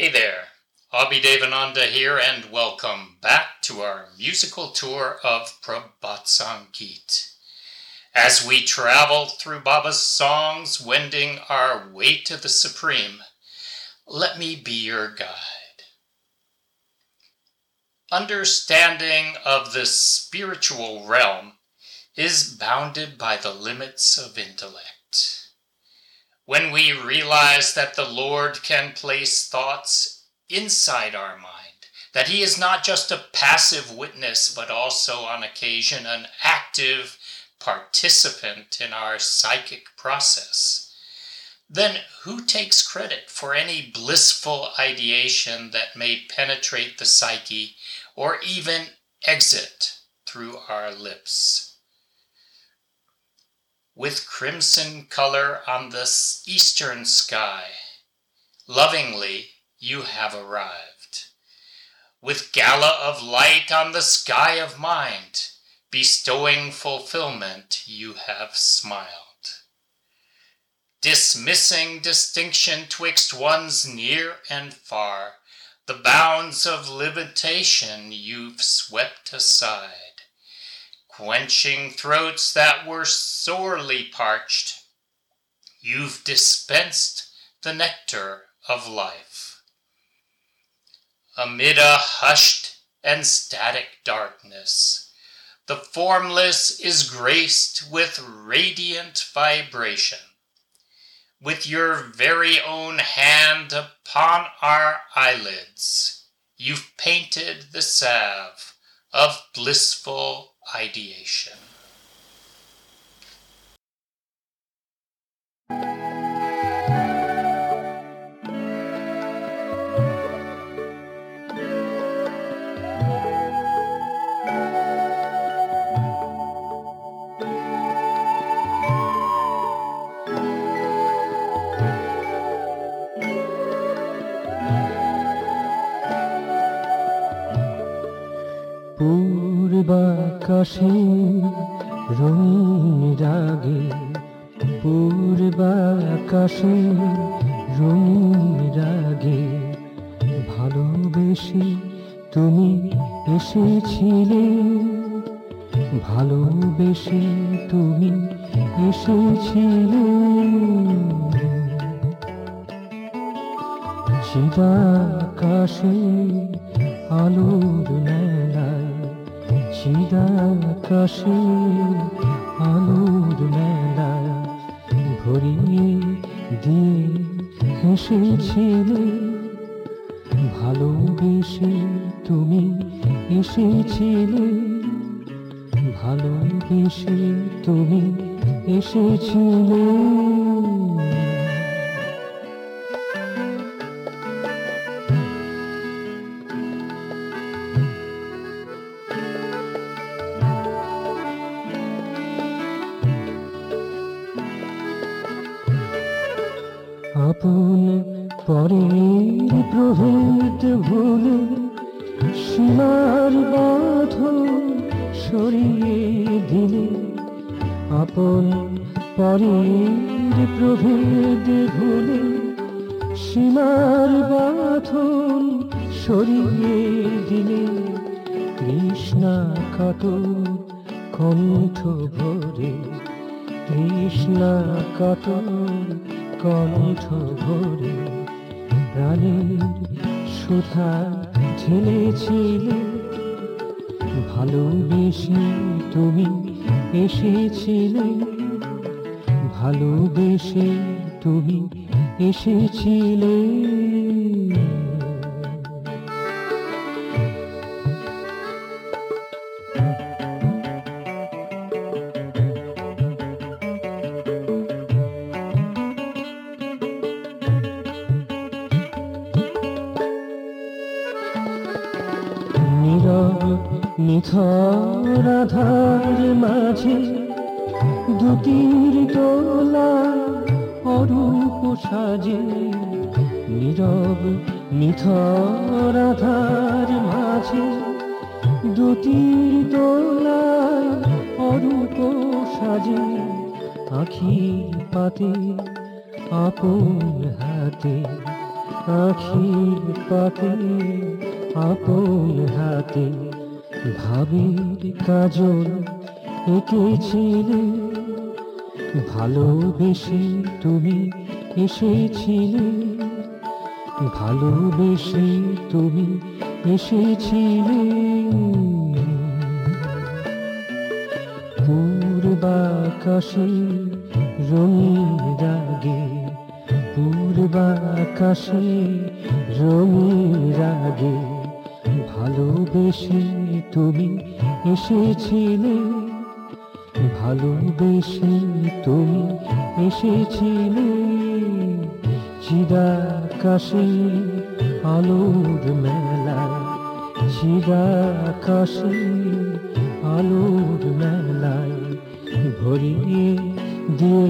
Hey there, Abhi Devananda here, and welcome back to our musical tour of Prabhat Sangeet. As we travel through Baba's songs, wending our way to the Supreme, let me be your guide. Understanding of the spiritual realm is bounded by the limits of intellect when we realize that the Lord can place thoughts inside our mind, that He is not just a passive witness, but also on occasion an active participant in our psychic process, then who takes credit for any blissful ideation that may penetrate the psyche or even exit through our lips? With crimson color on the eastern sky. Lovingly you have arrived. With gala of light on the sky of mind, bestowing fulfillment, you have smiled. Dismissing distinction twixt ones near and far, the bounds of limitation you've swept aside quenching throats that were sorely parched. You've dispensed the nectar of life. Amid a hushed and static darkness, the formless is graced with radiant vibration. With your very own hand upon our eyelids, you've painted the salve of blissful ideation. Ooh. বাকাশে রঙিন রাগে পূর্বাকাশে রঙিন রাগে। ভালোবেসে তুমি এসেছিলে, ভালোবেসে তুমি এসেছিলে। চিদাকাশে আলোর মেলায় চিদাকাশে আলোর মেলা ভরিয়ে দিয়ে এসেছিলে। ভালোবেসে তুমি এসেছিলে। ভালোবেসে তুমি এসেছিলে। পরের প্রভেদ ভুলে সীমার বাধ সরিয়ে দিলে আপন পরের প্রভেদ ভুলে সীমার বাঁধন সরিয়ে দিলে কৃষ্ণা কত কণ্ঠ ভরে, কৃষ্ণা কত কণ্ঠ ভরে। প্রাণের সুধা ঢেলেছিলে ভালোবেসে তুমি এসেছিলে। ভালোবেসে তুমি এসেছিলে। নিথর মাঝে দুটির তোলা অরূপ সাজে নীরব নিথর আধার মাঝে দুটির তোলায় অরূপ সাজে আখি পাতে, আপন হাতে, আখির পাতে, আপন হাতে ভাবির কাজল এঁকেছিলে। ভালোবেসে তুমি এসেছিলে। ভালোবেসে তুমি এসেছিলে। পূর্বাকাশে রঙিন রাগে, পূর্বাকাশে রঙিন রাগে, ভালোবেসে তুমি এসেছিলে ভালোবেসে তুমি এসেছিলে। চিরাকাশে আলোর মেলায় চিরাকাশে আলোর মেলায় ভরিয়ে দিয়ে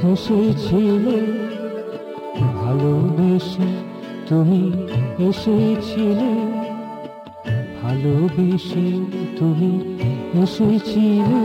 হেসেছিলে ভালোবেসে তুমি এসেছিলে। ভালোবেসে তুমি এসেছিলে।